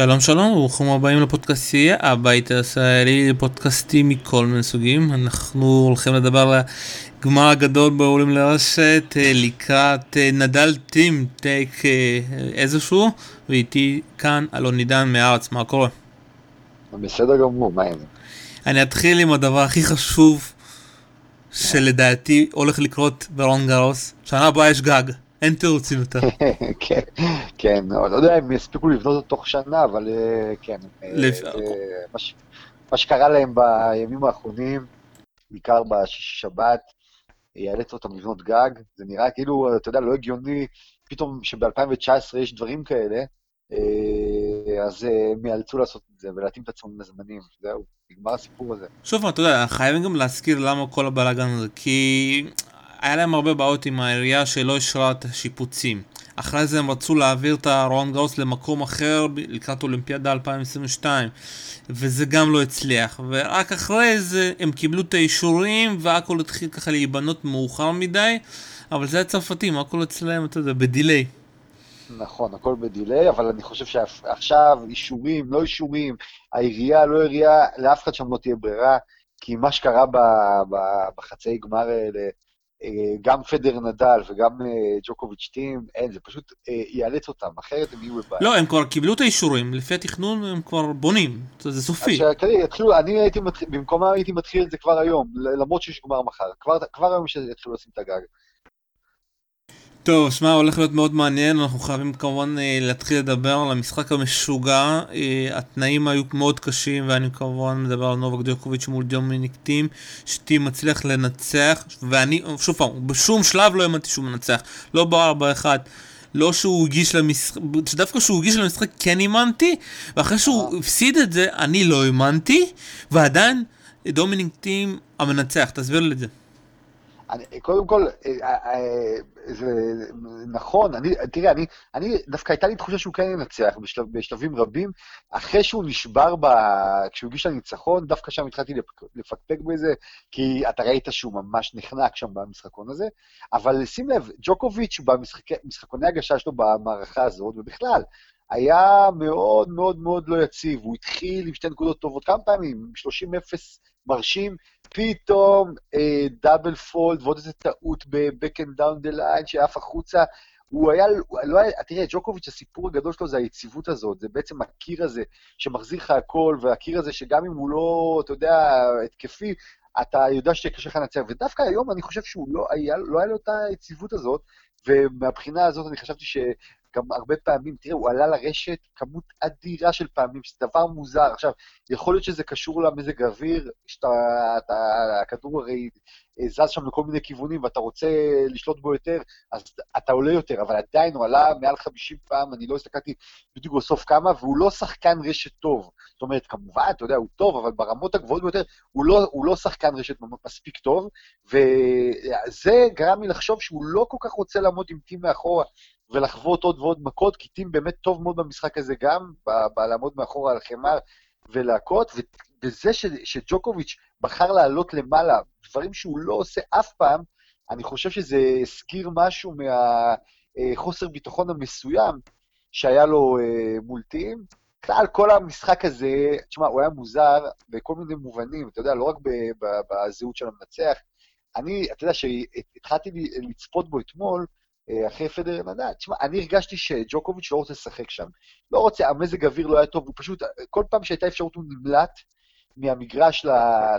שלום שלום וברוכים הבאים לפודקאסטייה, הבית הישראלי לפודקאסטים מכל מיני סוגים. אנחנו הולכים לדבר על הגמר הגדול בעולים לרשת אה, לקראת אה, נדל טים טייק אה, איזשהו, ואיתי כאן אלון נידן מהארץ, מה קורה? בסדר גמור, מה זה? אני אתחיל עם הדבר הכי חשוב שלדעתי הולך לקרות ברון גרוס, שנה הבאה יש גג. אין תירוצים יותר. כן, כן, לא יודע אם יספיקו לבנות אותו תוך שנה, אבל אה, כן. אה, מה שקרה להם בימים האחרונים, בעיקר בשישי שבת, יאלץ אותם לבנות גג. זה נראה כאילו, אתה יודע, לא הגיוני, פתאום שב-2019 יש דברים כאלה, אה, אז הם יאלצו לעשות את זה ולהתאים את עצמם לזמנים, זהו, נגמר הסיפור הזה. שוב, אתה יודע, חייבים גם להזכיר למה כל הבלאגן הזה, כי היה להם הרבה בעיות עם העירייה שלא אישרה את השיפוצים. אחרי זה הם רצו להעביר את הרון גאוס למקום אחר לקראת אולימפיאדה 2022 וזה גם לא הצליח ורק אחרי זה הם קיבלו את האישורים והכל התחיל ככה להיבנות מאוחר מדי אבל זה הצרפתים, הכל אצלם, אתה יודע, בדיליי. נכון, הכל בדיליי, אבל אני חושב שעכשיו אישורים, לא אישורים, העירייה, לא עירייה, לאף אחד שם לא תהיה ברירה, כי מה שקרה בחצאי גמר האלה, גם פדר נדל וגם אה, ג'וקוביץ' טים, אין, זה פשוט אה, יאלץ אותם, אחרת הם יהיו בבעיה. לא, הם כבר קיבלו את האישורים, לפי התכנון הם כבר בונים, זה סופי. יתחילו, אני הייתי מתחיל, במקומם הייתי מתחיל את זה כבר היום, למרות שיש גמר מחר, כבר, כבר היום שיתחילו לשים את הגג. טוב, שמע, הולך להיות מאוד מעניין, אנחנו חייבים כמובן אה, להתחיל לדבר על המשחק המשוגע, אה, התנאים היו מאוד קשים, ואני כמובן מדבר על נובק דיוקוביץ' מול דומיניק טים, שטים מצליח לנצח, ואני, שוב פעם, בשום שלב לא האמנתי שהוא מנצח, לא בארבע אחד. לא שהוא הגיש למשחק, שדווקא שהוא הגיש למשחק כן האמנתי, ואחרי שהוא הפסיד את זה, אני לא האמנתי, ועדיין דומיניק טים המנצח, תסביר לי את זה. אני, קודם כל, אה, אה, זה נכון, אני, תראה, אני, אני, דווקא הייתה לי תחושה שהוא כן ינצח בשלב, בשלבים רבים. אחרי שהוא נשבר, ב, כשהוא הגיש לניצחון, דווקא שם התחלתי לפקפק בזה, כי אתה ראית שהוא ממש נחנק שם במשחקון הזה. אבל שים לב, ג'וקוביץ' במשחקוני הגשה שלו במערכה הזאת, ובכלל, היה מאוד מאוד מאוד לא יציב. הוא התחיל עם שתי נקודות טובות כמה פעמים, 30-0 מרשים, פתאום אה, דאבל פולד ועוד איזה טעות and down the line שעף החוצה. הוא היה, לא היה, תראה, ג'וקוביץ', הסיפור הגדול שלו זה היציבות הזאת, זה בעצם הקיר הזה שמחזיר לך הכל, והקיר הזה שגם אם הוא לא, אתה יודע, התקפי, אתה יודע שקשה לך לנצח. ודווקא היום אני חושב שהוא לא היה, לא היה לו את היציבות הזאת, ומהבחינה הזאת אני חשבתי ש... הרבה פעמים, תראה, הוא עלה לרשת כמות אדירה של פעמים, שזה דבר מוזר. עכשיו, יכול להיות שזה קשור למזג האוויר, שאתה, אתה, הכדור הרי זז שם לכל מיני כיוונים ואתה רוצה לשלוט בו יותר, אז אתה עולה יותר, אבל עדיין הוא עלה מעל 50 פעם, אני לא הסתכלתי בדיוק בסוף כמה, והוא לא שחקן רשת טוב. זאת אומרת, כמובן, אתה יודע, הוא טוב, אבל ברמות הגבוהות ביותר, הוא לא, הוא לא שחקן רשת מספיק טוב, וזה גרם לי לחשוב שהוא לא כל כך רוצה לעמוד עם טים מאחורה ולחוות עוד ועוד מכות, כי טים באמת טוב מאוד במשחק הזה גם, בלעמוד מאחורה על חמר ולהכות, ובזה ש, שג'וקוביץ' בחר לעלות למעלה, דברים שהוא לא עושה אף פעם, אני חושב שזה הזכיר משהו מהחוסר ביטחון המסוים שהיה לו אה, מול טים. בכלל, כל המשחק הזה, תשמע, הוא היה מוזר בכל מיני מובנים, אתה יודע, לא רק בזהות של המנצח. אני, אתה יודע, שהתחלתי לצפות בו אתמול, אה, אחרי פדר נדל, תשמע, אני הרגשתי שג'וקוביץ' לא רוצה לשחק שם. לא רוצה, המזג אוויר לא היה טוב, הוא פשוט, כל פעם שהייתה אפשרות הוא נמלט מהמגרש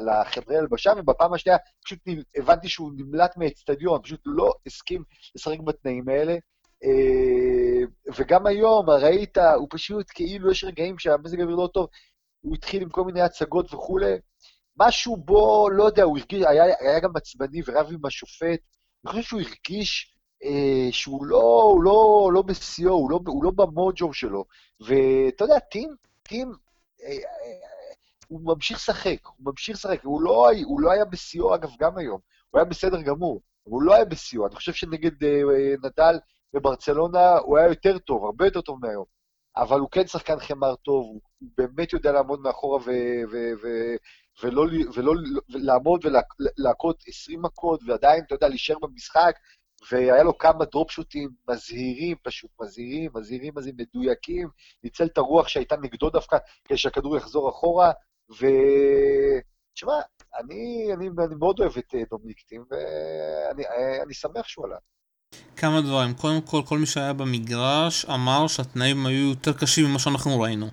לחדרי הלבשה, ובפעם השנייה פשוט הבנתי שהוא נמלט מהאצטדיון, פשוט לא הסכים לשחק בתנאים האלה. אה, וגם היום, ראית, הוא פשוט, כאילו יש רגעים שהמזג האוויר לא טוב, הוא התחיל עם כל מיני הצגות וכולי. משהו בו, לא יודע, הוא הרגיש, היה, היה גם עצבני ורב עם השופט. אני חושב שהוא הרגיש אה, שהוא לא, הוא לא, לא בשיאו, הוא לא, הוא לא במוג'ו שלו. ואתה יודע, טים, טים, אה, אה, הוא ממשיך לשחק, הוא ממשיך לשחק, הוא לא, הוא לא היה בשיאו, אגב, גם היום, הוא היה בסדר גמור, אבל הוא לא היה בשיאו. אני חושב שנגד אה, נדל בברצלונה הוא היה יותר טוב, הרבה יותר טוב מהיום. אבל הוא כן שחקן חמר טוב, הוא באמת יודע לעמוד מאחורה ו, ו, ו, ולא, ולא ולעמוד ולהכות 20 מכות, ועדיין, אתה יודע, להישאר במשחק, והיה לו כמה דרופ שוטים מזהירים, פשוט מזהירים, מזהירים, מזהירים, מדויקים, ניצל את הרוח שהייתה נגדו דווקא, כדי שהכדור יחזור אחורה, ו... תשמע, אני, אני, אני מאוד אוהב את דומיניק טים, ואני שמח שהוא עלה. כמה דברים. קודם כל, כל מי שהיה במגרש אמר שהתנאים היו יותר קשים ממה שאנחנו ראינו.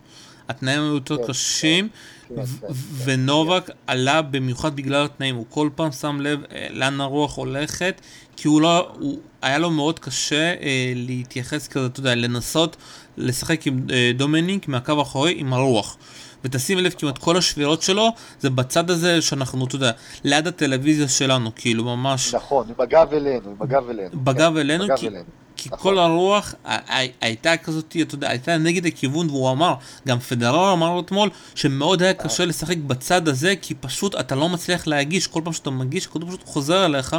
התנאים היו יותר כן, קשים, כן, כן, כן, ונובק. עלה במיוחד בגלל התנאים. הוא כל פעם שם לב אה, לאן הרוח הולכת, כי הוא לא, הוא, היה לו מאוד קשה אה, להתייחס כזה, אתה יודע, לנסות לשחק עם אה, דומיניק מהקו האחורי עם הרוח. ותשים לב כמעט כל השבירות שלו זה בצד הזה שאנחנו, אתה יודע, ליד הטלוויזיה שלנו, כאילו ממש... נכון, עם הגב אלינו, עם הגב אלינו. בגב כן, אלינו, בגב כי, אלינו. כי נכון. כל הרוח הייתה כזאת, אתה יודע, הייתה נגד הכיוון, והוא אמר, גם פדרר אמר אתמול, שמאוד היה קשה לשחק בצד הזה, כי פשוט אתה לא מצליח להגיש, כל פעם שאתה מגיש, הכדור פשוט חוזר אליך.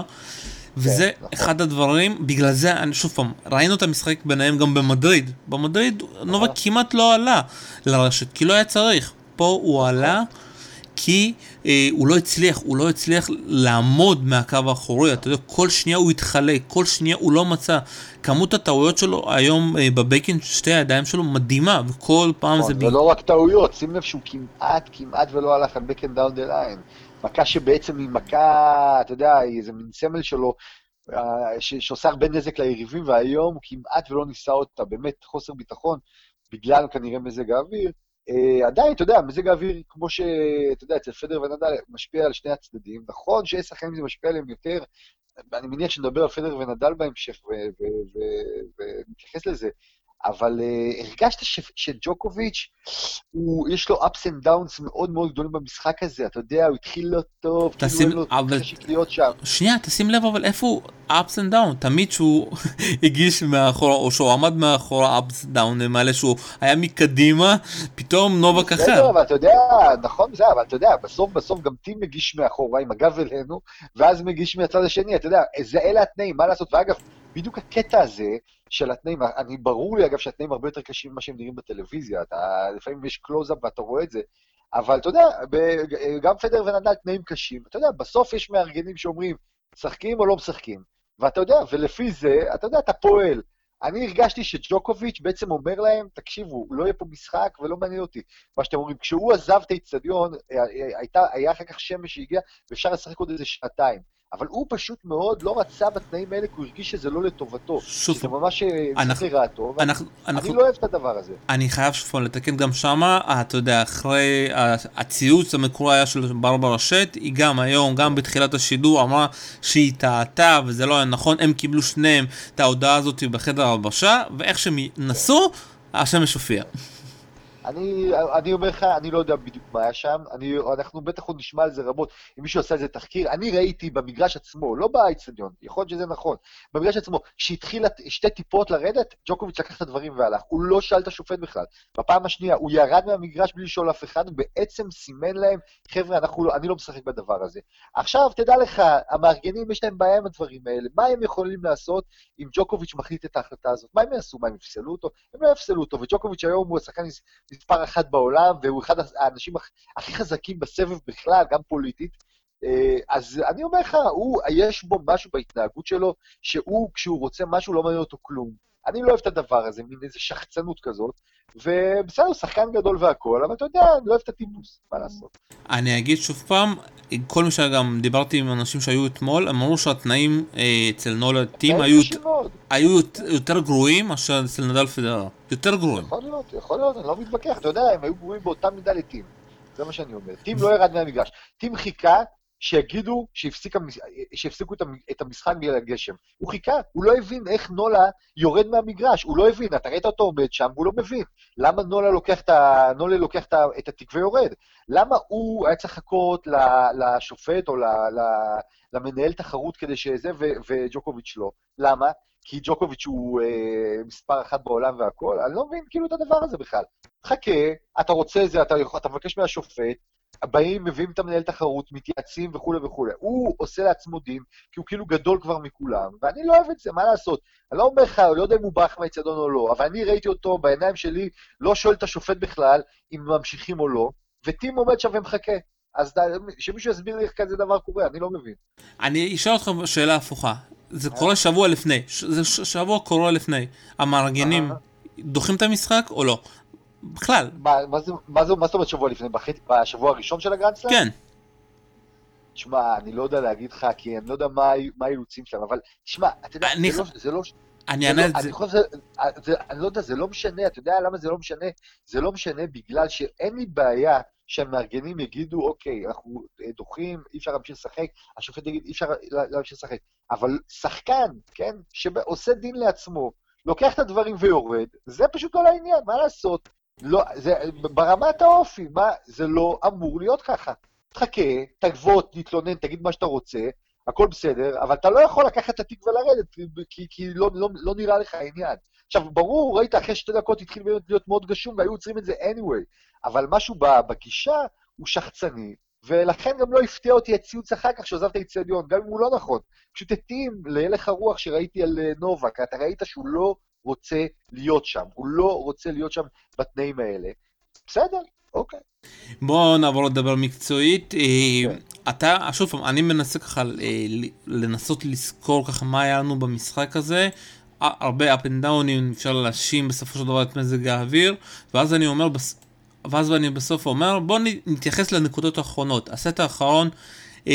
וזה כן, נכון. אחד הדברים, בגלל זה, אני שוב פעם, ראינו את המשחק ביניהם גם במדריד. במדריד נובק כמעט לא עלה לרשת, כי לא היה צריך. פה הוא עלה כי אה, הוא לא הצליח, הוא לא הצליח לעמוד מהקו האחורי, אתה יודע, כל שנייה הוא התחלק, כל שנייה הוא לא מצא. כמות הטעויות שלו היום אה, ב backhand, שתי הידיים שלו מדהימה, וכל פעם זה... זה לא רק טעויות, שים לב שהוא כמעט, כמעט ולא הלך על backhand down the line. מכה שבעצם היא מכה, אתה יודע, היא איזה מין סמל שלו, אה, שעושה הרבה נזק ליריבים, והיום הוא כמעט ולא ניסה אותה, באמת חוסר ביטחון, בגלל כנראה מזג האוויר. Uh, עדיין, אתה יודע, מזג האוויר, כמו שאתה יודע, אצל פדר ונדל, משפיע על שני הצדדים. נכון שיש שחקנים שזה משפיע עליהם יותר, אני מניח שנדבר על פדר ונדל בהמשך ונתייחס לזה, אבל uh, הרגשת שג'וקוביץ', הוא, יש לו ups and downs מאוד מאוד גדולים במשחק הזה, אתה יודע, הוא התחיל לא טוב, תשים, כאילו אין לו חשק להיות שם. שנייה, תשים לב אבל איפה הוא ups and downs, תמיד שהוא הגיש מאחורה, או שהוא עמד מאחורה ups and downs, למעלה שהוא היה מקדימה, פתאום נובק אחר. בסדר, אבל אתה יודע, נכון, זה, אבל אתה יודע, בסוף בסוף גם טים מגיש מאחורה עם הגב אלינו, ואז מגיש מהצד השני, אתה יודע, זה אלה התנאים, מה לעשות, ואגב, בדיוק הקטע הזה, של התנאים, אני ברור לי אגב שהתנאים הרבה יותר קשים ממה שהם נראים בטלוויזיה, אתה, לפעמים יש קלוזאפ ואתה רואה את זה, אבל אתה יודע, גם פדר ונדל תנאים קשים, אתה יודע, בסוף יש מארגנים שאומרים, משחקים או לא משחקים, ואתה יודע, ולפי זה, אתה יודע, אתה פועל. אני הרגשתי שג'וקוביץ' בעצם אומר להם, תקשיבו, לא יהיה פה משחק ולא מעניין אותי. מה שאתם אומרים, כשהוא עזב את האיצטדיון, היה אחר כך שמש שהגיע, ואפשר לשחק עוד איזה שעתיים. אבל הוא פשוט מאוד לא רצה בתנאים האלה, כי הוא הרגיש שזה לא לטובתו. שוב, שזה ממש משחק לרעתו, ואני לא אוהב את הדבר הזה. אני חייב שוב לתקן גם שמה, אתה יודע, אחרי הציוץ המקורי היה של ברברה שט, היא גם היום, גם בתחילת השידור, אמרה שהיא טעתה וזה לא היה נכון, הם קיבלו שניהם את ההודעה הזאת בחדר הלבשה, ואיך שהם נסו, השמש הופיע. אני, אני אומר לך, אני לא יודע בדיוק מה היה שם, אני, אנחנו בטח עוד נשמע על זה רבות, אם מישהו עשה איזה תחקיר. אני ראיתי במגרש עצמו, לא באצטדיון, יכול להיות שזה נכון, במגרש עצמו, כשהתחיל שתי טיפות לרדת, ג'וקוביץ' לקח את הדברים והלך. הוא לא שאל את השופט בכלל. בפעם השנייה, הוא ירד מהמגרש בלי לשאול אף אחד, ובעצם סימן להם, חבר'ה, לא, אני לא משחק בדבר הזה. עכשיו, תדע לך, המארגנים, יש להם בעיה עם הדברים האלה. מה הם יכולים לעשות אם ג'וקוביץ' מחליט את ההחלטה הזאת? מה הם יעשו? מה, הם יפסלו אותו? הם לא יפסלו אותו, וג'וקוביץ' היום הוא מספר אחת בעולם, והוא אחד האנשים הכי חזקים בסבב בכלל, גם פוליטית. אה, אז אני אומר לך, הוא, יש בו משהו בהתנהגות שלו, שהוא, כשהוא רוצה משהו, לא מעניין אותו כלום. אני לא אוהב את הדבר הזה, מין איזו שחצנות כזאת, ובסדר, הוא שחקן גדול והכול, אבל אתה יודע, אני לא אוהב את הטיפוס, מה לעשות. אני אגיד שוב פעם, כל מי שגם דיברתי עם אנשים שהיו אתמול, אמרו שהתנאים אה, אצל נולה טים היו, היו יותר גרועים מאשר אצל נדל פדרר. יותר גרועים. יכול להיות, יכול להיות, אני לא מתווכח, אתה יודע, הם היו גרועים באותה מידה לטים. זה מה שאני אומר. טים לא ירד מהמגרש. טים חיכה שיגידו שהפסיק, שהפסיקו את המשחק בגלל הגשם. הוא חיכה, הוא לא הבין איך נולה יורד מהמגרש, הוא לא הבין, אתה ראית אותו עומד שם והוא לא מבין. למה נולה לוקח את, ה... נולה לוקח את, ה... את התיק ויורד? למה הוא היה צריך לחכות לשופט או למנהל תחרות כדי שזה, ו... וג'וקוביץ' לא? למה? כי ג'וקוביץ' הוא אה, מספר אחת בעולם והכול? אני לא מבין כאילו את הדבר הזה בכלל. חכה, אתה רוצה את זה, אתה, אתה מבקש מהשופט, באים, מביאים את המנהל תחרות, מתייעצים וכולי וכולי. הוא עושה לעצמו דין, כי הוא כאילו גדול כבר מכולם, ואני לא אוהב את זה, מה לעשות? אני לא אומר לך, לא יודע אם הוא ברח מהאצטדיון או לא, אבל אני ראיתי אותו בעיניים שלי, לא שואל את השופט בכלל אם ממשיכים או לא, וטים עומד שם ומחכה. אז שמישהו יסביר לי איך כזה דבר קורה, אני לא מבין. אני אשאל אותך שאלה הפוכה. זה קורה שבוע לפני, זה שבוע קורה לפני. המארגנים דוחים את המשחק או לא? בכלל. מה זאת אומרת שבוע לפני? בשבוע הראשון של הגרנדסלאם? כן. תשמע, אני לא יודע להגיד לך, כי אני לא יודע מה האילוצים שלהם, אבל תשמע, אתה יודע, זה לא... זה לא אני אענה לא- את זה. אני חושב שזה, אני לא יודע, זה לא משנה, אתה יודע למה זה לא משנה? זה לא משנה בגלל שאין לי בעיה שהמארגנים יגידו, אוקיי, אנחנו דוחים, אי אפשר להמשיך לשחק, השופט יגיד, אי אפשר להמשיך לשחק. אבל שחקן, כן, שעושה דין לעצמו, לוקח את הדברים ויורד, זה פשוט לא לעניין, מה לעשות? לא, זה, ברמת האופי, מה, זה לא אמור להיות ככה. תחכה, תגבות, תתלונן, תגיד מה שאתה רוצה, הכל בסדר, אבל אתה לא יכול לקחת את התיק ולרדת, כי, כי לא, לא, לא נראה לך העניין. עכשיו, ברור, ראית, אחרי שתי דקות התחיל באמת להיות מאוד גשום, והיו עוצרים את זה anyway, אבל משהו בגישה הוא שחצני, ולכן גם לא הפתיע אותי הציוץ אחר כך שעזב את האיצטדיון, גם אם הוא לא נכון. פשוט התאים להלך הרוח שראיתי על אה, נובק, אתה ראית שהוא לא רוצה להיות שם, הוא לא רוצה להיות שם בתנאים האלה. בסדר, אוקיי. בואו נעבור לדבר מקצועית. אה, כן. אתה, שוב פעם, אני מנסה ככה אה, לנסות לזכור ככה מה היה לנו במשחק הזה. הרבה up and downים, אפשר להאשים בסופו של דבר את מזג האוויר, ואז אני אומר, ואז אני בסוף אומר, בואו נתייחס לנקודות האחרונות. הסט האחרון, אה,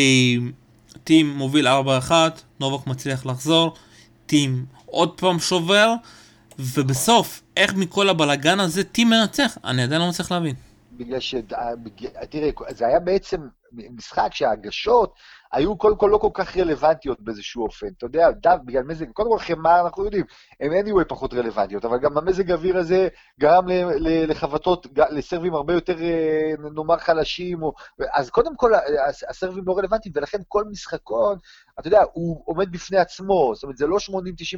טים מוביל 4-1, נובק מצליח לחזור, טים עוד פעם שובר, ובסוף, איך מכל הבלגן הזה טים מנצח? אני עדיין לא מצליח להבין. בגלל ש... תראה, זה היה בעצם משחק שההגשות היו קודם כל לא כל כך רלוונטיות באיזשהו אופן. אתה יודע, דו, בגלל מזג, קודם כל חמר, אנחנו יודעים, הם anyway פחות רלוונטיות, אבל גם המזג האוויר הזה גרם לחבטות, לסרבים הרבה יותר, אה, נאמר, חלשים, או, אז קודם כל הסרבים לא רלוונטיים, ולכן כל משחקון, אתה יודע, הוא עומד בפני עצמו, זאת אומרת, זה לא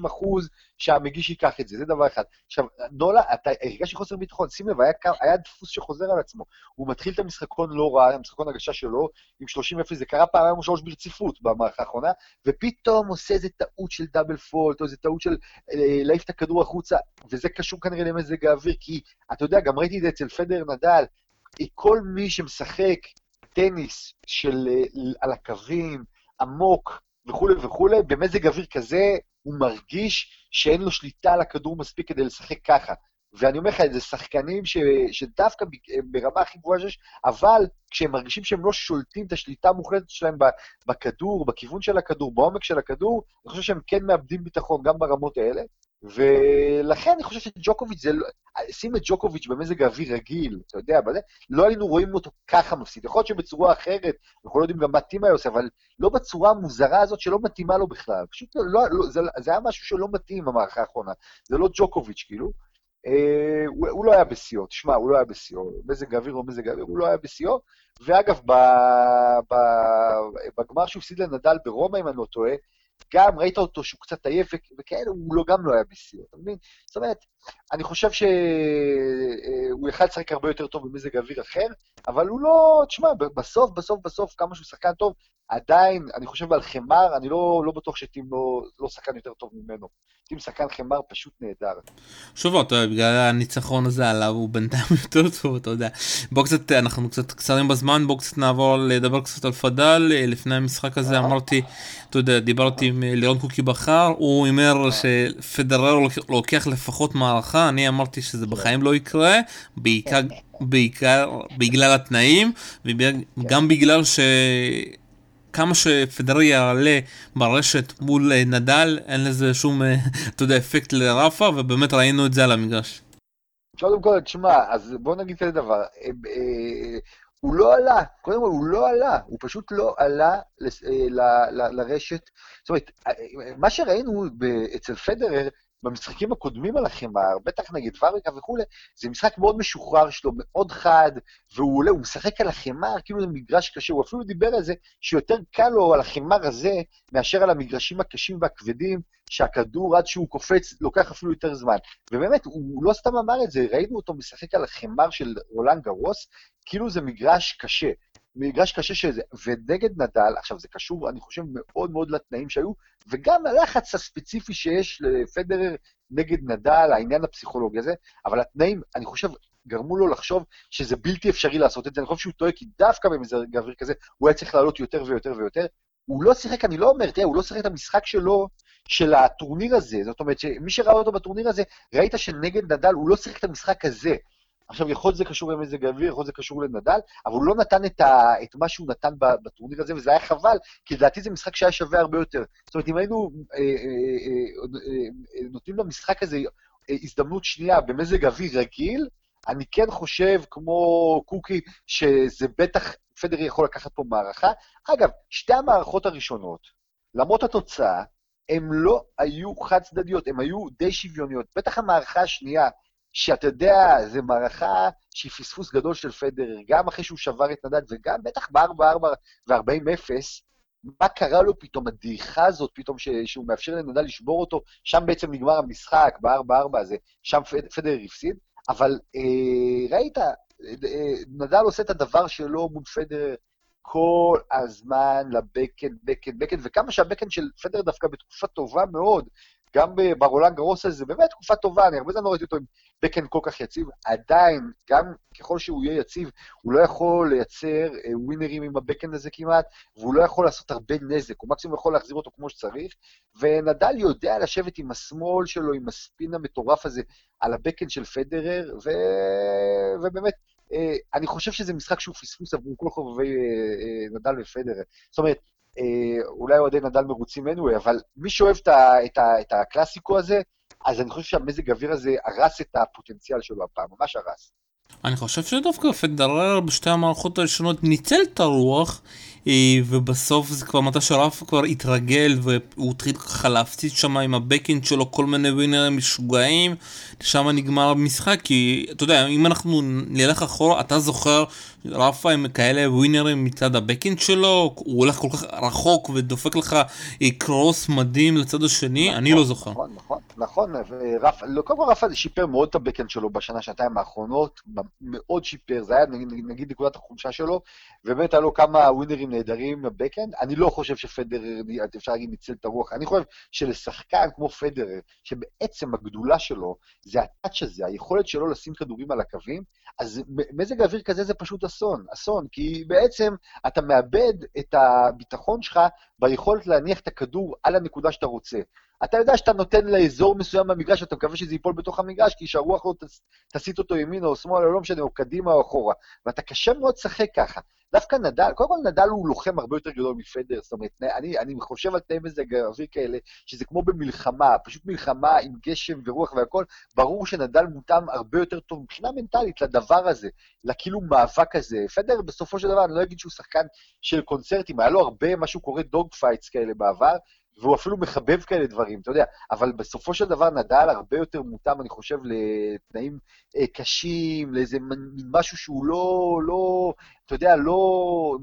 80-90 אחוז שהמגיש ייקח את זה, זה דבר אחד. עכשיו, נולה, אתה הרגשתי חוסר ביטחון, שים לב, היה, היה דפוס שחוזר על עצמו. הוא מתחיל את המשחקון לא רע, המשחקון הגשה שלו, עם 30-0, זה קרה פעמיים או שלוש ברציפות במערכה האחרונה, ופתאום עושה איזה טעות של דאבל פולט, או איזה טעות של אה, להעיף את הכדור החוצה, וזה קשור כנראה למזג האוויר, כי אתה יודע, גם ראיתי את זה אצל פדר נדל, כל מי שמשחק טניס של אה, על הקווים, עמוק וכולי וכולי, במזג אוויר כזה הוא מרגיש שאין לו שליטה על הכדור מספיק כדי לשחק ככה. ואני אומר לך, זה שחקנים ש, שדווקא ברמה הכי גבוהה שיש, אבל כשהם מרגישים שהם לא שולטים את השליטה המוחלטת שלהם בכדור, בכיוון של הכדור, בעומק של הכדור, אני חושב שהם כן מאבדים ביטחון גם ברמות האלה. ולכן אני חושב שג'וקוביץ' זה לא... שים את ג'וקוביץ' במזג האוויר רגיל, אתה יודע, בזה, לא היינו רואים אותו ככה מפסיד. יכול להיות שבצורה אחרת, אנחנו לא יודעים גם מה טימה עושה, אבל לא בצורה המוזרה הזאת שלא מתאימה לו בכלל. פשוט לא, לא, זה, זה היה משהו שלא מתאים במערכה האחרונה. זה לא ג'וקוביץ', כאילו. אה, הוא, הוא לא היה בשיאו, תשמע, הוא לא היה בשיאו. מזג האוויר או מזג האוויר, הוא לא היה בשיאו. ואגב, ב, ב, בגמר שהוא הפסיד לנדל ברומא, אם אני לא טועה, גם ראית אותו שהוא קצת עייף וכאלה, הוא לא, גם לא היה בשיאו, אתה מבין? זאת אומרת, אני חושב שהוא יכל לשחק הרבה יותר טוב במזג אוויר אחר, אבל הוא לא, תשמע, בסוף, בסוף, בסוף, כמה שהוא שחקן טוב, עדיין, אני חושב על חמר, אני לא, לא בטוח שטים לא, לא שחקן יותר טוב ממנו. טים שחקן חמר פשוט נהדר. שוב, אתה יודע, בגלל הניצחון הזה עליו הוא בינתיים יותר טוב, אתה יודע. בוא קצת, אנחנו קצת קצרים בזמן, בוא קצת נעבור לדבר קצת על פדל. לפני המשחק הזה אמרתי, אתה יודע, דיברתי עם לירון קוקי בכר, הוא הימר שפדרר לוקח לפחות מערכה, אני אמרתי שזה בחיים לא יקרה, בעיקר, בעיקר בגלל התנאים, וגם בגלל ש... כמה שפדרר יעלה ברשת מול אה, נדל, אין לזה שום, אה, אתה יודע, אפקט לרפה, ובאמת ראינו את זה על המגרש. קודם כל, תשמע, אז בוא נגיד כזה דבר, אה, הוא לא עלה, קודם כל הוא לא עלה, הוא פשוט לא עלה לרשת. זאת אומרת, מה שראינו אצל פדרר, במשחקים הקודמים על החמר, בטח נגד פאבריקה וכולי, זה משחק מאוד משוחרר שלו, מאוד חד, והוא עולה, הוא משחק על החמר, כאילו זה מגרש קשה, הוא אפילו דיבר על זה שיותר קל לו על החמר הזה, מאשר על המגרשים הקשים והכבדים, שהכדור עד שהוא קופץ לוקח אפילו יותר זמן. ובאמת, הוא לא סתם אמר את זה, ראינו אותו משחק על החמר של רולנד גרוס, כאילו זה מגרש קשה. מגרש קשה שזה, ונגד נדל, עכשיו זה קשור, אני חושב, מאוד מאוד לתנאים שהיו, וגם הלחץ הספציפי שיש לפדרר נגד נדל, העניין הפסיכולוגי הזה, אבל התנאים, אני חושב, גרמו לו לחשוב שזה בלתי אפשרי לעשות את זה, אני חושב שהוא טועה, כי דווקא במזג אוויר כזה, הוא היה צריך לעלות יותר ויותר ויותר. הוא לא שיחק, אני לא אומר, תראה, הוא לא שיחק את המשחק שלו של הטורניר הזה. זאת אומרת, שמי שראה אותו בטורניר הזה, ראית שנגד נדל הוא לא שיחק את המשחק הזה. עכשיו, יכול להיות שזה קשור למזג האוויר, יכול להיות שזה קשור לנדל, אבל הוא לא נתן את, ה, את מה שהוא נתן בטורניר הזה, וזה היה חבל, כי לדעתי זה משחק שהיה שווה הרבה יותר. זאת אומרת, אם היינו אה, אה, אה, אה, נותנים למשחק הזה אה, הזדמנות שנייה במזג אוויר רגיל, אני כן חושב, כמו קוקי, שזה בטח, פדר יכול לקחת פה מערכה. אגב, שתי המערכות הראשונות, למרות התוצאה, הן לא היו חד-צדדיות, הן היו די שוויוניות. בטח המערכה השנייה, שאתה יודע, זו מערכה שהיא פספוס גדול של פדרר, גם אחרי שהוא שבר את נדל, וגם בטח ב-4-4 ו-40-0, מה קרה לו פתאום, הדעיכה הזאת פתאום, ש, שהוא מאפשר לנדל לשבור אותו, שם בעצם נגמר המשחק, ב-4-4 הזה, שם פד, פדרר הפסיד, אבל אה, ראית, אה, נדל עושה את הדבר שלו מול פדרר כל הזמן לבקן, בקן, בקן, וכמה שהבקן של פדרר דווקא בתקופה טובה מאוד, גם ברולנד גרוס הזה, באמת תקופה טובה, אני הרבה זמן לא ראיתי אותו עם בקן כל כך יציב, עדיין, גם ככל שהוא יהיה יציב, הוא לא יכול לייצר אה, ווינרים עם הבקן הזה כמעט, והוא לא יכול לעשות הרבה נזק, הוא מקסימום יכול להחזיר אותו כמו שצריך, ונדל יודע לשבת עם השמאל שלו, עם הספין המטורף הזה, על הבקן של פדרר, ו... ובאמת, אני חושב שזה משחק שהוא פספוס עבור כל חובבי אה, נדל ופדרר. זאת אומרת, אה, אולי אוהדי נדל מרוצים anyway, אבל מי שאוהב את, ה, את, ה, את הקלאסיקו הזה, אז אני חושב שהמזג האוויר הזה הרס את הפוטנציאל שלו הפעם, ממש הרס. אני חושב שדווקא פדרר בשתי המערכות הראשונות ניצל את הרוח, אה, ובסוף זה כבר מתי שרפה כבר התרגל והוא התחיל ככה להפציץ שם עם ה backhand שלו כל מיני ווינרים משוגעים, שם נגמר המשחק, כי אתה יודע, אם אנחנו נלך אחורה, אתה זוכר רפה עם כאלה ווינרים מצד ה backhand שלו, הוא הולך כל כך רחוק ודופק לך אה, cross מדהים לצד השני, נכון, אני לא זוכר. נכון, נכון, נכון, ורפה, לא, קודם כל רפה שיפר מאוד את ה backhand שלו בשנה, שנתיים האחרונות, מאוד שיפר, זה היה נגיד, נגיד נקודת החולשה שלו, ובאמת היה לו כמה ווינרים נהדרים בבקאנד. אני לא חושב שפדרר, אפשר להגיד, ניצל את הרוח. אני חושב שלשחקן כמו פדרר, שבעצם הגדולה שלו זה הטאץ' הזה, היכולת שלו לשים כדורים על הקווים, אז מזג אוויר כזה זה פשוט אסון. אסון, כי בעצם אתה מאבד את הביטחון שלך ביכולת להניח את הכדור על הנקודה שאתה רוצה. אתה יודע שאתה נותן לאזור מסוים במגרש, אתה מקווה שזה ייפול בתוך המגרש, כי שהרוח לא תסיט אותו ימינה או שמאלה, לא משנה, או קדימה או אחורה. ואתה קשה מאוד לשחק ככה. דווקא נדל, קודם כל נדל הוא לוחם הרבה יותר גדול מפדר, זאת אומרת, אני, אני חושב על תנאי מזג אוויר כאלה, שזה כמו במלחמה, פשוט מלחמה עם גשם ורוח והכל, ברור שנדל מותאם הרבה יותר טוב מבחינה מנטלית לדבר הזה, לכאילו מאבק הזה. פדר בסופו של דבר, אני לא אגיד שהוא שחקן של קונצרטים, היה לו הרבה, מה שהוא קורא dog fights כאלה בעבר, והוא אפילו מחבב כאלה דברים, אתה יודע, אבל בסופו של דבר נדל הרבה יותר מותאם, אני חושב, לתנאים אה, קשים, לאיזה משהו שהוא לא, לא, אתה יודע, לא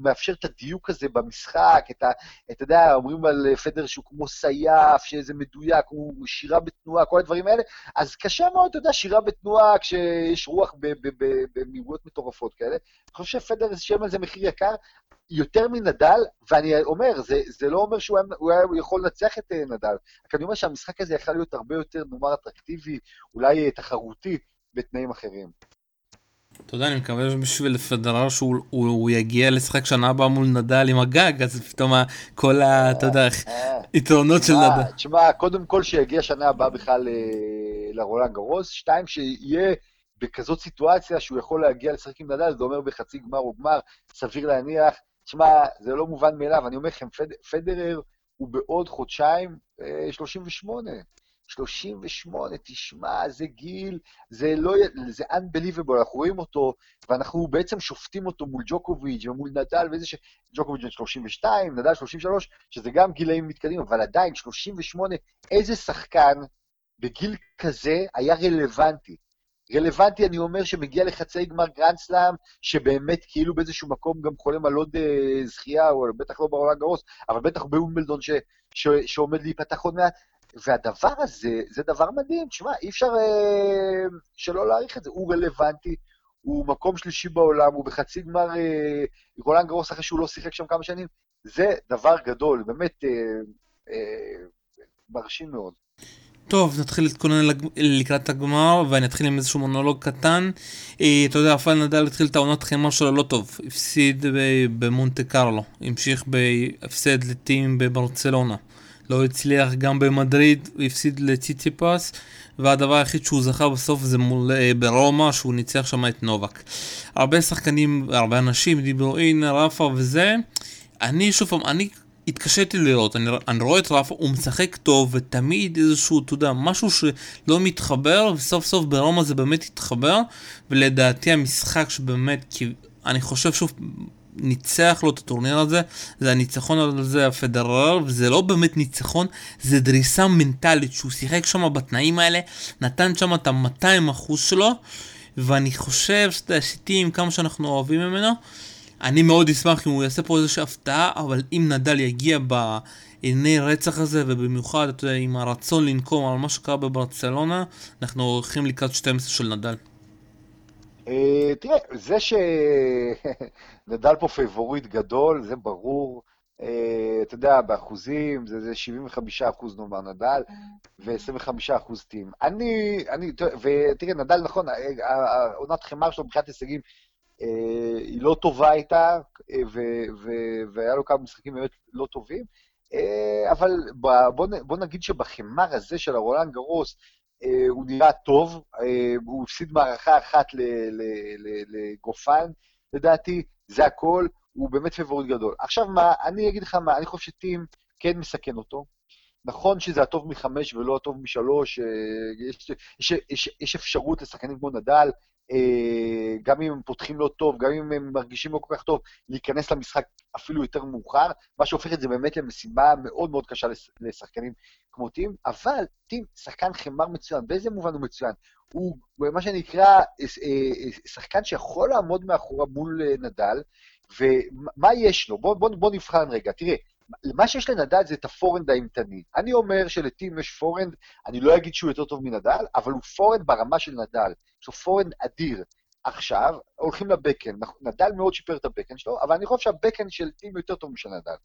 מאפשר את הדיוק הזה במשחק, את ה... אתה יודע, אומרים על פדר שהוא כמו סייף, שזה מדויק, הוא שירה בתנועה, כל הדברים האלה, אז קשה מאוד, אתה יודע, שירה בתנועה כשיש רוח במהירויות מטורפות כאלה. אני חושב שפדר שילם על זה מחיר יקר, יותר מנדל, ואני אומר, זה, זה לא אומר שהוא היה, היה יכול לנצח את אה, נדל, רק אני אומר שהמשחק הזה יכול להיות הרבה יותר, נאמר, אטרקטיבי, אולי אה, תחרותי, בתנאים אחרים. אתה יודע, אני מקווה שבשביל פדרר שהוא הוא, הוא יגיע לשחק שנה הבאה מול נדל עם הגג, אז פתאום כל ה... אתה יודע, אה, יתרונות של נדל. תשמע, קודם כל שיגיע שנה הבאה בכלל לרולנד גרוס, שתיים, שיהיה בכזאת סיטואציה שהוא יכול להגיע לשחק עם נדל, זה אומר בחצי גמר או גמר, סביר להניח. תשמע, זה לא מובן מאליו, אני אומר לכם, פד, פדרר הוא בעוד חודשיים 38. אה, 38, תשמע, זה גיל, זה לא, זה unbelievable, אנחנו רואים אותו, ואנחנו בעצם שופטים אותו מול ג'וקוביץ' ומול נדל, ואיזה ש... ג'וקוביץ' בן 32, נדל 33, שזה גם גילאים מתקדמים, אבל עדיין, 38, איזה שחקן בגיל כזה היה רלוונטי. רלוונטי, אני אומר, שמגיע לחצי גמר גרנד סלאם, שבאמת כאילו באיזשהו מקום גם חולם על עוד אה, זכייה, או בטח לא ברולנד גרוס, אבל בטח בווימבלדון ש, ש, שעומד להיפתח עוד מעט. והדבר הזה, זה דבר מדהים. תשמע, אי אפשר אה, שלא להעריך את זה. הוא רלוונטי, הוא מקום שלישי בעולם, הוא בחצי גמר אה, רולנד גרוס אחרי שהוא לא שיחק שם כמה שנים. זה דבר גדול, באמת אה, אה, מרשים מאוד. טוב, נתחיל להתכונן לקראת הגמר, ואני אתחיל עם איזשהו מונולוג קטן. אה, אתה יודע, רפאל נדל התחיל את העונת חמר שלו לא טוב. הפסיד במונטה קרלו. המשיך בהפסד לטים בברצלונה. לא הצליח גם במדריד, הוא הפסיד לציציפס, והדבר היחיד שהוא זכה בסוף זה מול אה, ברומא, שהוא ניצח שם את נובק. הרבה שחקנים, הרבה אנשים דיברו, הנה רפה וזה. אני שוב פעם, אני התקשיתי לראות, אני, אני רואה את רפה, הוא משחק טוב, ותמיד איזשהו, אתה יודע, משהו שלא מתחבר, וסוף סוף ברומא זה באמת התחבר, ולדעתי המשחק שבאמת, כי אני חושב שוב, ניצח לו את הטורניר הזה, זה הניצחון על זה הפדרר, וזה לא באמת ניצחון, זה דריסה מנטלית, שהוא שיחק שם בתנאים האלה, נתן שם את ה-200% שלו, ואני חושב שטים, כמה שאנחנו אוהבים ממנו, אני מאוד אשמח אם הוא יעשה פה איזושהי הפתעה, אבל אם נדל יגיע בעיני רצח הזה, ובמיוחד, יודע, עם הרצון לנקום על מה שקרה בברצלונה, אנחנו הולכים לקראת 12 של נדל. אה, תראה, זה שנדל פה פייבוריט גדול, זה ברור. אה, אתה יודע, באחוזים, זה 75 אחוז נאמר נדל, ו-25 אחוז טים. אני, אני, ותראה, נדל, נכון, העונת חמר שלו מבחינת הישגים אה, היא לא טובה איתה, והיה לו כמה משחקים באמת לא טובים, אבל בוא נגיד שבחמר הזה של הרולנד גרוס, אה, הוא נראה טוב, אה, הוא הפסיד מערכה אחת לגופן, לדעתי, זה הכל, הוא באמת פבוריט גדול. עכשיו מה, אני אגיד לך מה, אני חושב שטים כן מסכן אותו. נכון שזה הטוב מחמש ולא הטוב משלוש, אה, יש, יש, יש, יש אפשרות לשחקנים כמו נדל אה, גם אם הם פותחים לא טוב, גם אם הם מרגישים לא כל כך טוב, להיכנס למשחק אפילו יותר מאוחר, מה שהופך את זה באמת למשימה מאוד מאוד קשה לשחקנים כמו טים, אבל טים שחקן חמר מצוין, באיזה מובן הוא מצוין? הוא מה שנקרא אה, שחקן שיכול לעמוד מאחורה מול נדל, ומה יש לו? בוא, בוא, בוא נבחן רגע, תראה, מה שיש לנדל זה את ה forehand האימתני. אני אומר שלטים יש forehand, אני לא אגיד שהוא יותר טוב מנדל, אבל הוא forehand ברמה של נדל. יש לו forehand אדיר. עכשיו, הולכים ל backhand. נדל מאוד שיפר את ה backhand שלו, אבל אני חושב שה backhand של טים יותר טוב משל נדל.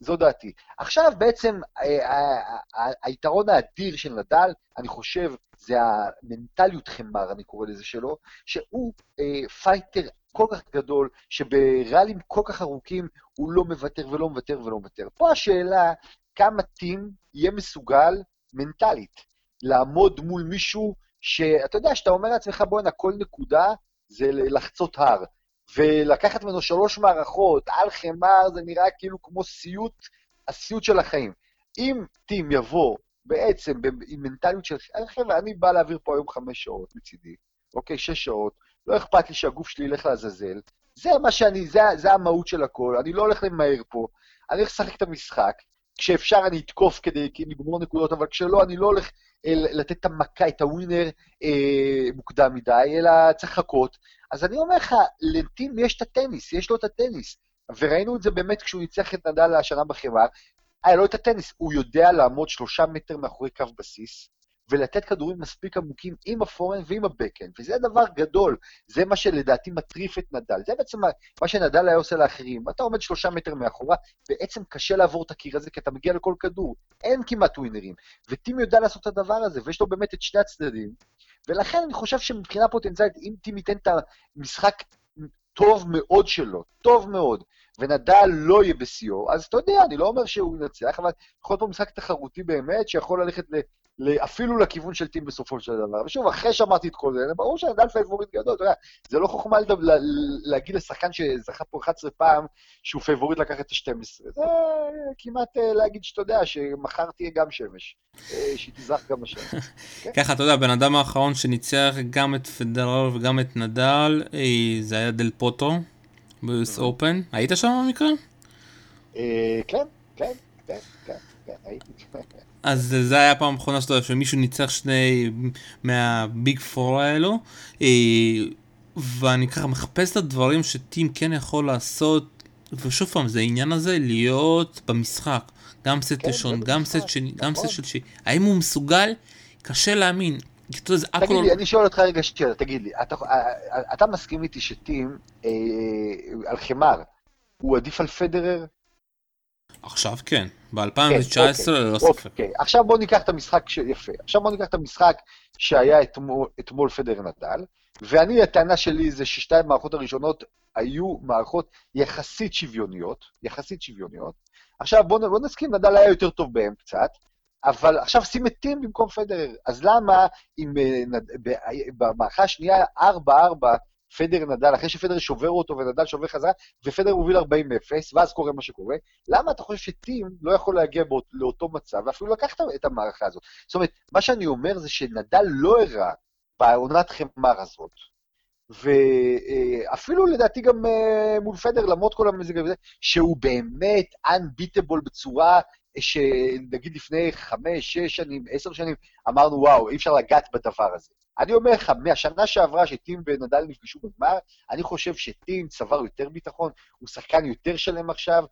זו דעתי. עכשיו בעצם אה, היתרון האדיר של נדל, אני חושב, זה המנטליות חמר, אני קורא לזה שלו, שהוא אה, פייטר כל כך גדול, שבראלים כל כך ארוכים הוא לא מוותר ולא מוותר ולא מוותר. פה השאלה, כמה טים יהיה מסוגל מנטלית לעמוד מול מישהו שאתה יודע, שאתה אומר לעצמך, בואנה, כל נקודה זה לחצות הר. ולקחת ממנו שלוש מערכות על חמר, זה נראה כאילו כמו סיוט, הסיוט של החיים. אם טים יבוא בעצם עם מנטליות של, חבר'ה, אני בא להעביר פה היום חמש שעות מצידי, אוקיי, שש שעות, לא אכפת לי שהגוף שלי ילך לעזאזל, זה מה שאני, זה, זה המהות של הכל, אני לא הולך למהר פה, אני הולך לשחק את המשחק, כשאפשר אני אתקוף כדי לגמור נקודות, אבל כשלא, אני לא הולך לתת את המכה, את הווינר אה, מוקדם מדי, אלא צריך לחכות. אז אני אומר לך, לטים יש את הטניס, יש לו את הטניס. וראינו את זה באמת כשהוא ניצח את נדל השנה בחברה, היה לו את הטניס, הוא יודע לעמוד שלושה מטר מאחורי קו בסיס, ולתת כדורים מספיק עמוקים עם הפורן ועם הבקן, וזה דבר גדול, זה מה שלדעתי מטריף את נדל, זה בעצם מה שנדל היה עושה לאחרים, אתה עומד שלושה מטר מאחורה, בעצם קשה לעבור את הקיר הזה, כי אתה מגיע לכל כדור, אין כמעט ווינרים, וטים יודע לעשות את הדבר הזה, ויש לו באמת את שני הצדדים, ולכן אני חושב שמבחינה פוטנציאלית, אם טים ייתן את המשחק טוב מאוד שלו, טוב מאוד, ונדל לא יהיה בשיאו, אז אתה יודע, אני לא אומר שהוא ינצח, אבל יכול להיות פה משחק תחרותי באמת, שיכול ללכת אפילו לכיוון של טים בסופו של דבר. ושוב, אחרי שאמרתי את כל זה, ברור שנדל פייבוריט גדול, אתה יודע, זה לא חוכמה להגיד לשחקן שזכה פה 11 פעם שהוא פייבוריט לקח את ה-12. זה כמעט אה, להגיד שאתה יודע, שמחר תהיה גם שמש, אה, שהיא תזרח גם השמש. כן? ככה, אתה יודע, הבן אדם האחרון שניצח גם את פדרר וגם את נדל, אה, זה היה דל פוטרו, ב US Open. היית שם במקרה? כן, כן, כן, כן, כן, הייתי. אז זה היה הפעם האחרונה שאתה שמישהו ניצח שני מהביג פור האלו אה, ואני ככה מחפש את הדברים שטים כן יכול לעשות ושוב פעם זה העניין הזה להיות במשחק גם סט כן, ראשון, גם סט שני, גם סט נכון. שלישי האם הוא מסוגל? קשה להאמין תגיד לי, אני שואל אותך רגע שאלה, תגיד לי, אתה מסכים איתי שטים אה, על חמר הוא עדיף על פדרר? עכשיו כן, ב-2019 כן, אוקיי, ללא ספק. אוקיי, עכשיו בוא ניקח את המשחק, ש... יפה, עכשיו בוא ניקח את המשחק שהיה אתמול, אתמול פדר נדל, ואני, הטענה שלי זה ששתי המערכות הראשונות היו מערכות יחסית שוויוניות, יחסית שוויוניות, עכשיו, בוא, בוא נסכים, נדל היה יותר טוב בהם קצת, אבל עכשיו שים את טים במקום פדרר. אז למה אם במערכה השנייה 4-4, פדר נדל, אחרי שפדר שובר אותו ונדל שובר חזרה, ופדר מוביל 40-0, ואז קורה מה שקורה, למה אתה חושב שטים לא יכול להגיע באות, לאותו מצב, ואפילו לקח את המערכה הזאת? זאת אומרת, מה שאני אומר זה שנדל לא הראה בעונת חמר הזאת, ואפילו לדעתי גם אה, מול פדר, למרות כל המזג הזה, שהוא באמת unbeatable בצורה שנגיד לפני חמש, שש שנים, עשר שנים, אמרנו, וואו, אי אפשר לגעת בדבר הזה. אני אומר לך, מהשנה שעברה שטים ונדל נפגשו בגמר, אני חושב שטים צבר יותר ביטחון, הוא שחקן יותר שלם עכשיו,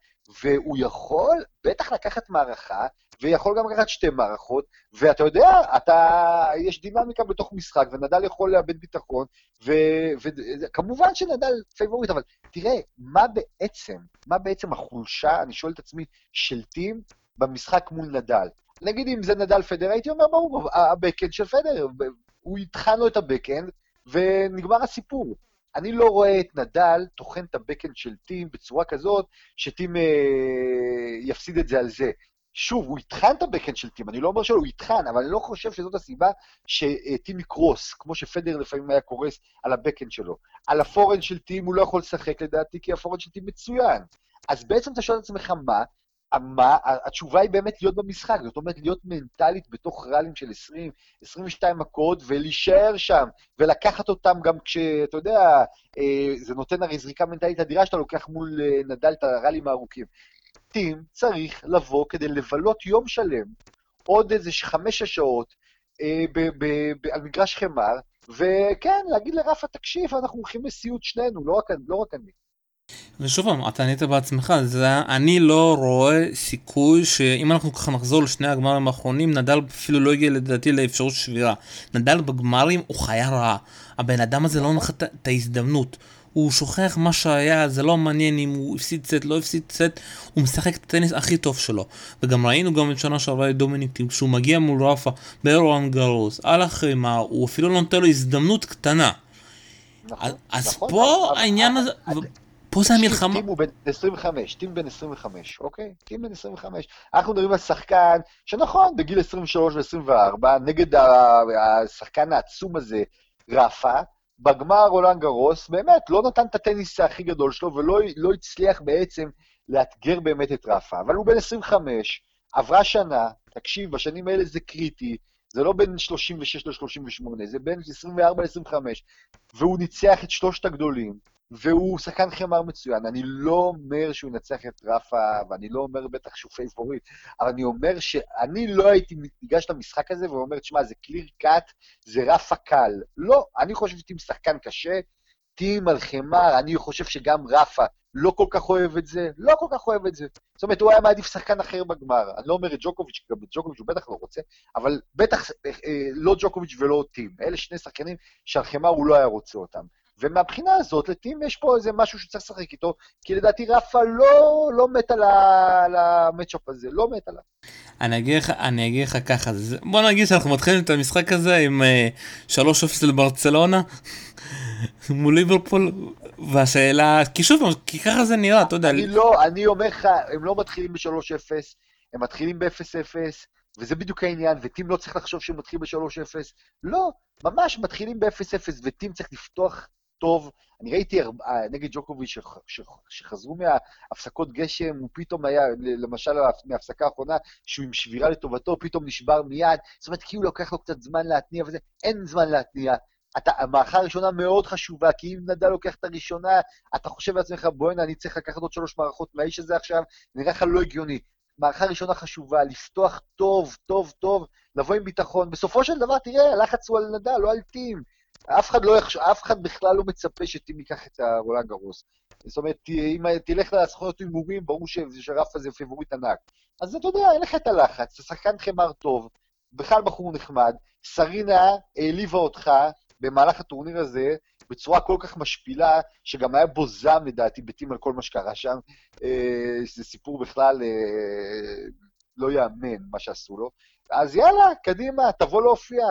והוא יכול בטח לקחת מערכה, ויכול גם לקחת שתי מערכות, ואתה יודע, אתה, יש דינמיקה בתוך משחק, ונדל יכול לאבד ביטחון, וכמובן שנדל פייבוריט, אבל תראה, מה בעצם, מה בעצם החולשה, אני שואל את עצמי, של טים במשחק מול נדל? נגיד אם זה נדל פדרר, הייתי אומר, ברור, ה backhand של פדרר, הוא יטחן את ה backhand, ונגמר הסיפור. אני לא רואה את נדל טוחן את ה backhand של טים בצורה כזאת, שטים אה, יפסיד את זה על זה. שוב, הוא יטחן את ה backhand של טים, אני לא אומר שלא, הוא יטחן, אבל אני לא חושב שזאת הסיבה שטים יקרוס, כמו שפדרר לפעמים היה קורס על ה backhand שלו. על הפורן של טים הוא לא יכול לשחק לדעתי, כי הפורן של טים מצוין. אז בעצם אתה שואל את עצמך מה, מה, התשובה היא באמת להיות במשחק, זאת אומרת, להיות מנטלית בתוך ראלים של 20, 22 מכות, ולהישאר שם, ולקחת אותם גם כשאתה יודע, אה, זה נותן הרי זריקה מנטלית אדירה שאתה לוקח מול אה, נדל את הראלים הארוכים. טים צריך לבוא כדי לבלות יום שלם, עוד איזה חמש שעות, אה, על מגרש חמר, וכן, להגיד לרפה, תקשיב, אנחנו הולכים לסיוט שנינו, לא רק, לא רק אני. ושוב פעם, אתה ענית בעצמך, זה, אני לא רואה סיכוי שאם אנחנו ככה נחזור לשני הגמרים האחרונים, נדל אפילו לא הגיע לדעתי לאפשרות שבירה. נדל בגמרים הוא חיה רעה. הבן אדם הזה לא נחת את ההזדמנות. הוא שוכח מה שהיה, זה לא מעניין אם הוא הפסיד סט, לא הפסיד סט, הוא משחק את הטניס הכי טוב שלו. וגם ראינו גם את שנה שעברה את דומיניק, כשהוא מגיע מול רפה באירואן גרוס, על החרימה, הוא אפילו לא נותן לו הזדמנות קטנה. נכון, אז נכון, פה העניין הזה... פה זה המלחמה. טים הוא בן 25, טים בן 25, אוקיי? טים בן 25. אנחנו מדברים על שחקן שנכון, בגיל 23 ו-24, נגד השחקן העצום הזה, רפה, בגמר רולנד גרוס, באמת, לא נתן את הטניס הכי גדול שלו, ולא לא הצליח בעצם לאתגר באמת את רפה. אבל הוא בן 25, עברה שנה, תקשיב, בשנים האלה זה קריטי, זה לא בין 36 ל-38, זה בין 24 ל-25, והוא ניצח את שלושת הגדולים. והוא שחקן חמר מצוין. אני לא אומר שהוא ינצח את רפה, ואני לא אומר בטח שהוא פייבוריט, אבל אני אומר שאני לא הייתי ניגש למשחק הזה ואומר, תשמע, זה clear cut, זה רפה קל. לא, אני חושב שטים שחקן קשה, טים על חמר, אני חושב שגם רפה לא כל כך אוהב את זה, לא כל כך אוהב את זה. זאת אומרת, הוא היה מעדיף שחקן אחר בגמר. אני לא אומר את ג'וקוביץ', גם את ג'וקוביץ' הוא בטח לא רוצה, אבל בטח אה, לא ג'וקוביץ' ולא טים. אלה שני שחקנים שעל חמר הוא לא היה רוצה אותם. ומהבחינה הזאת, לטים יש פה איזה משהו שצריך לשחק איתו, כי לדעתי רפה לא, לא מת על המצ'אפ הזה, לא מת עליו. אני אגיד לך, אני אגיד לך ככה, בוא נגיד שאנחנו מתחילים את המשחק הזה עם uh, 3-0 לברצלונה מול ליברפול, והשאלה, כי שוב, כי ככה זה נראה, אתה יודע. אני לא, אני אומר לך, הם לא מתחילים ב-3-0, הם מתחילים ב-0-0, וזה בדיוק העניין, וטים לא צריך לחשוב שהוא מתחיל ב-3-0, לא, ממש מתחילים ב-0-0, וטים צריך לפתוח טוב. אני ראיתי אה, נגד ג'וקוביץ' שחזרו מהפסקות גשם, הוא פתאום היה, למשל מההפסקה האחרונה, שהוא עם שבירה לטובתו, פתאום נשבר מיד. זאת אומרת, כאילו לוקח לו קצת זמן להתניע וזה, אין זמן להתניע. אתה, המערכה הראשונה מאוד חשובה, כי אם נדל לוקח את הראשונה, אתה חושב לעצמך, בוא'נה, אני צריך לקחת עוד שלוש מערכות מהאיש הזה עכשיו, נראה לך לא הגיוני. מערכה ראשונה חשובה, לפתוח טוב, טוב, טוב, לבוא עם ביטחון. בסופו של דבר, תראה, הלחץ הוא על נדל, לא על טים. אף אחד, לא יחש... אף אחד בכלל לא מצפה שטים ייקח את הרולנד גרוס. זאת אומרת, אם תלך לסוכנות הימורים, ברור שרף הזה פיבוריט ענק. אז אתה יודע, אין לך את הלחץ, אתה שחקן חמר טוב, בכלל בחור נחמד, סרינה העליבה אותך במהלך הטורניר הזה בצורה כל כך משפילה, שגם היה בו זעם לדעתי בטים על כל מה שקרה שם. אה, זה סיפור בכלל אה, לא יאמן מה שעשו לו. אז יאללה, קדימה, תבוא להופיע.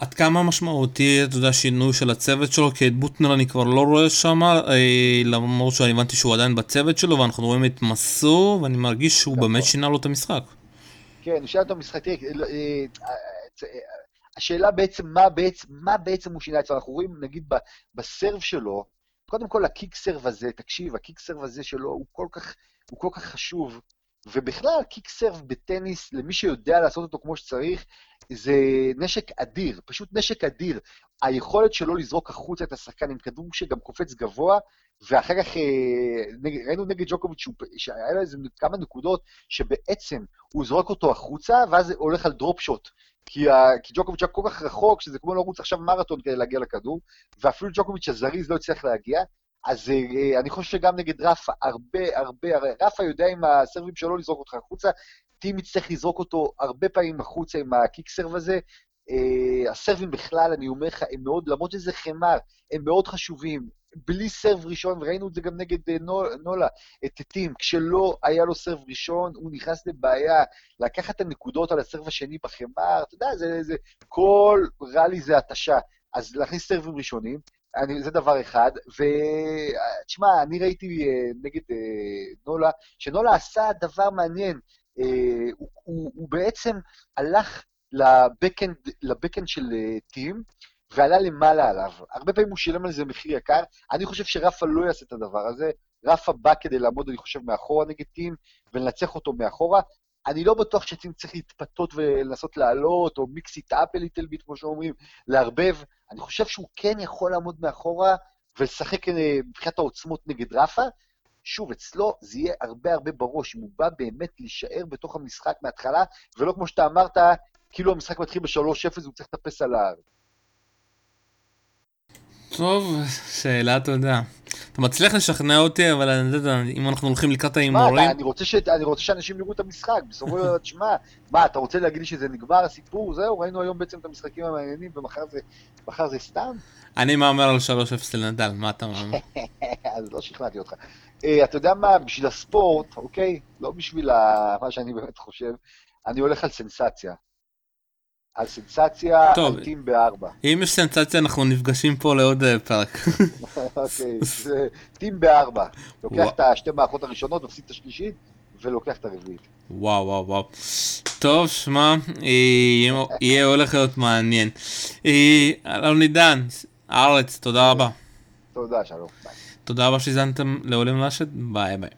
עד כמה משמעותי, אתה יודע, שינוי של הצוות שלו, כי את בוטנר אני כבר לא רואה שם, אה, למרות שאני הבנתי שהוא עדיין בצוות שלו, ואנחנו רואים את מסור, ואני מרגיש שהוא נכון. באמת שינה לו את המשחק. כן, שינה את המשחק, תראה, אה, אה, השאלה בעצם, מה בעצם, מה בעצם הוא שינה אצלנו, אנחנו רואים, נגיד, בסרב שלו, קודם כל הקיק סרב הזה, תקשיב, הקיק סרב הזה שלו הוא כל כך, הוא כל כך חשוב, ובכלל, קיק סרב בטניס, למי שיודע לעשות אותו כמו שצריך, זה נשק אדיר, פשוט נשק אדיר. היכולת שלו לזרוק החוצה את השחקן עם כדור שגם קופץ גבוה, ואחר כך אה, ראינו נגד ג'וקוביץ' שהיה לו איזה כמה נקודות שבעצם הוא זורק אותו החוצה, ואז הולך על דרופ שוט. כי, ה, כי ג'וקוביץ' היה כל כך רחוק, שזה כמו לרוץ עכשיו מרתון כדי להגיע לכדור, ואפילו ג'וקוביץ' הזריז לא הצליח להגיע. אז אה, אני חושב שגם נגד רפה, הרבה, הרבה, רפה יודע עם הסרבים שלו לזרוק אותך החוצה, טים יצטרך לזרוק אותו הרבה פעמים החוצה עם הקיק סרב הזה. אה, הסרבים בכלל, אני אומר לך, הם מאוד, למרות שזה חמר, הם מאוד חשובים. בלי סרב ראשון, וראינו את זה גם נגד אה, נו- נולה, את טים, כשלא היה לו סרב ראשון, הוא נכנס לבעיה, לקחת את הנקודות על הסרב השני בחמר, אתה יודע, זה, זה, כל ראלי זה התשה. אז להכניס סרבים ראשונים, אני, זה דבר אחד, ותשמע, אני ראיתי אה, נגד אה, נולה, שנולה עשה דבר מעניין, אה, הוא, הוא, הוא בעצם הלך לבקאנד, לבקאנד של אה, טים, ועלה למעלה עליו. הרבה פעמים הוא שילם על זה מחיר יקר. אני חושב שרפה לא יעשה את הדבר הזה. רפה בא כדי לעמוד, אני חושב, מאחורה נגד טים, ולנצח אותו מאחורה. אני לא בטוח שטים צריך להתפתות ולנסות לעלות, או מיקס איט אפ ליטל ביט, כמו שאומרים, לערבב. אני חושב שהוא כן יכול לעמוד מאחורה ולשחק אה, מבחינת העוצמות נגד רפה. שוב, אצלו זה יהיה הרבה הרבה בראש, אם הוא בא באמת להישאר בתוך המשחק מההתחלה, ולא כמו שאתה אמרת, כאילו המשחק מתחיל ב-3-0 והוא צריך לטפס על ההר. טוב, שאלה תודה. אתה מצליח לשכנע אותי, אבל אני יודע, אם אנחנו הולכים לקראת מה, ההימורים... אתה- אני רוצה ש- אני רוצה שאנשים יראו את המשחק, בסופו של דבר, תשמע, מה, אתה רוצה להגיד לי שזה נגמר הסיפור, זהו, ראינו היום בעצם את המשחקים המעניינים, ומחר זה- זה סתם? אני מהמר על 3-0 לנדל, מה אתה מהמר? אז לא שכנעתי אותך. אה, אתה יודע מה, בשביל הספורט, אוקיי? לא בשביל ה- מה שאני באמת חושב, אני הולך על סנסציה. על סנסציה, טוב. על טים בארבע. אם יש סנסציה, אנחנו נפגשים פה לעוד אה, פרק. אוקיי, זה טים בארבע. לוקח. את השתי מערכות הראשונות, מפסיד את השלישית, ולוקח את הרביעית. וואו וואו וואו. טוב, שמע, אה, יהיה- הולך להיות מעניין. אה, אלון עידן, הארץ, תודה רבה. תודה, שלום. ביי. تۆ داباشی زانتم لەولێ ماشت باێ بێ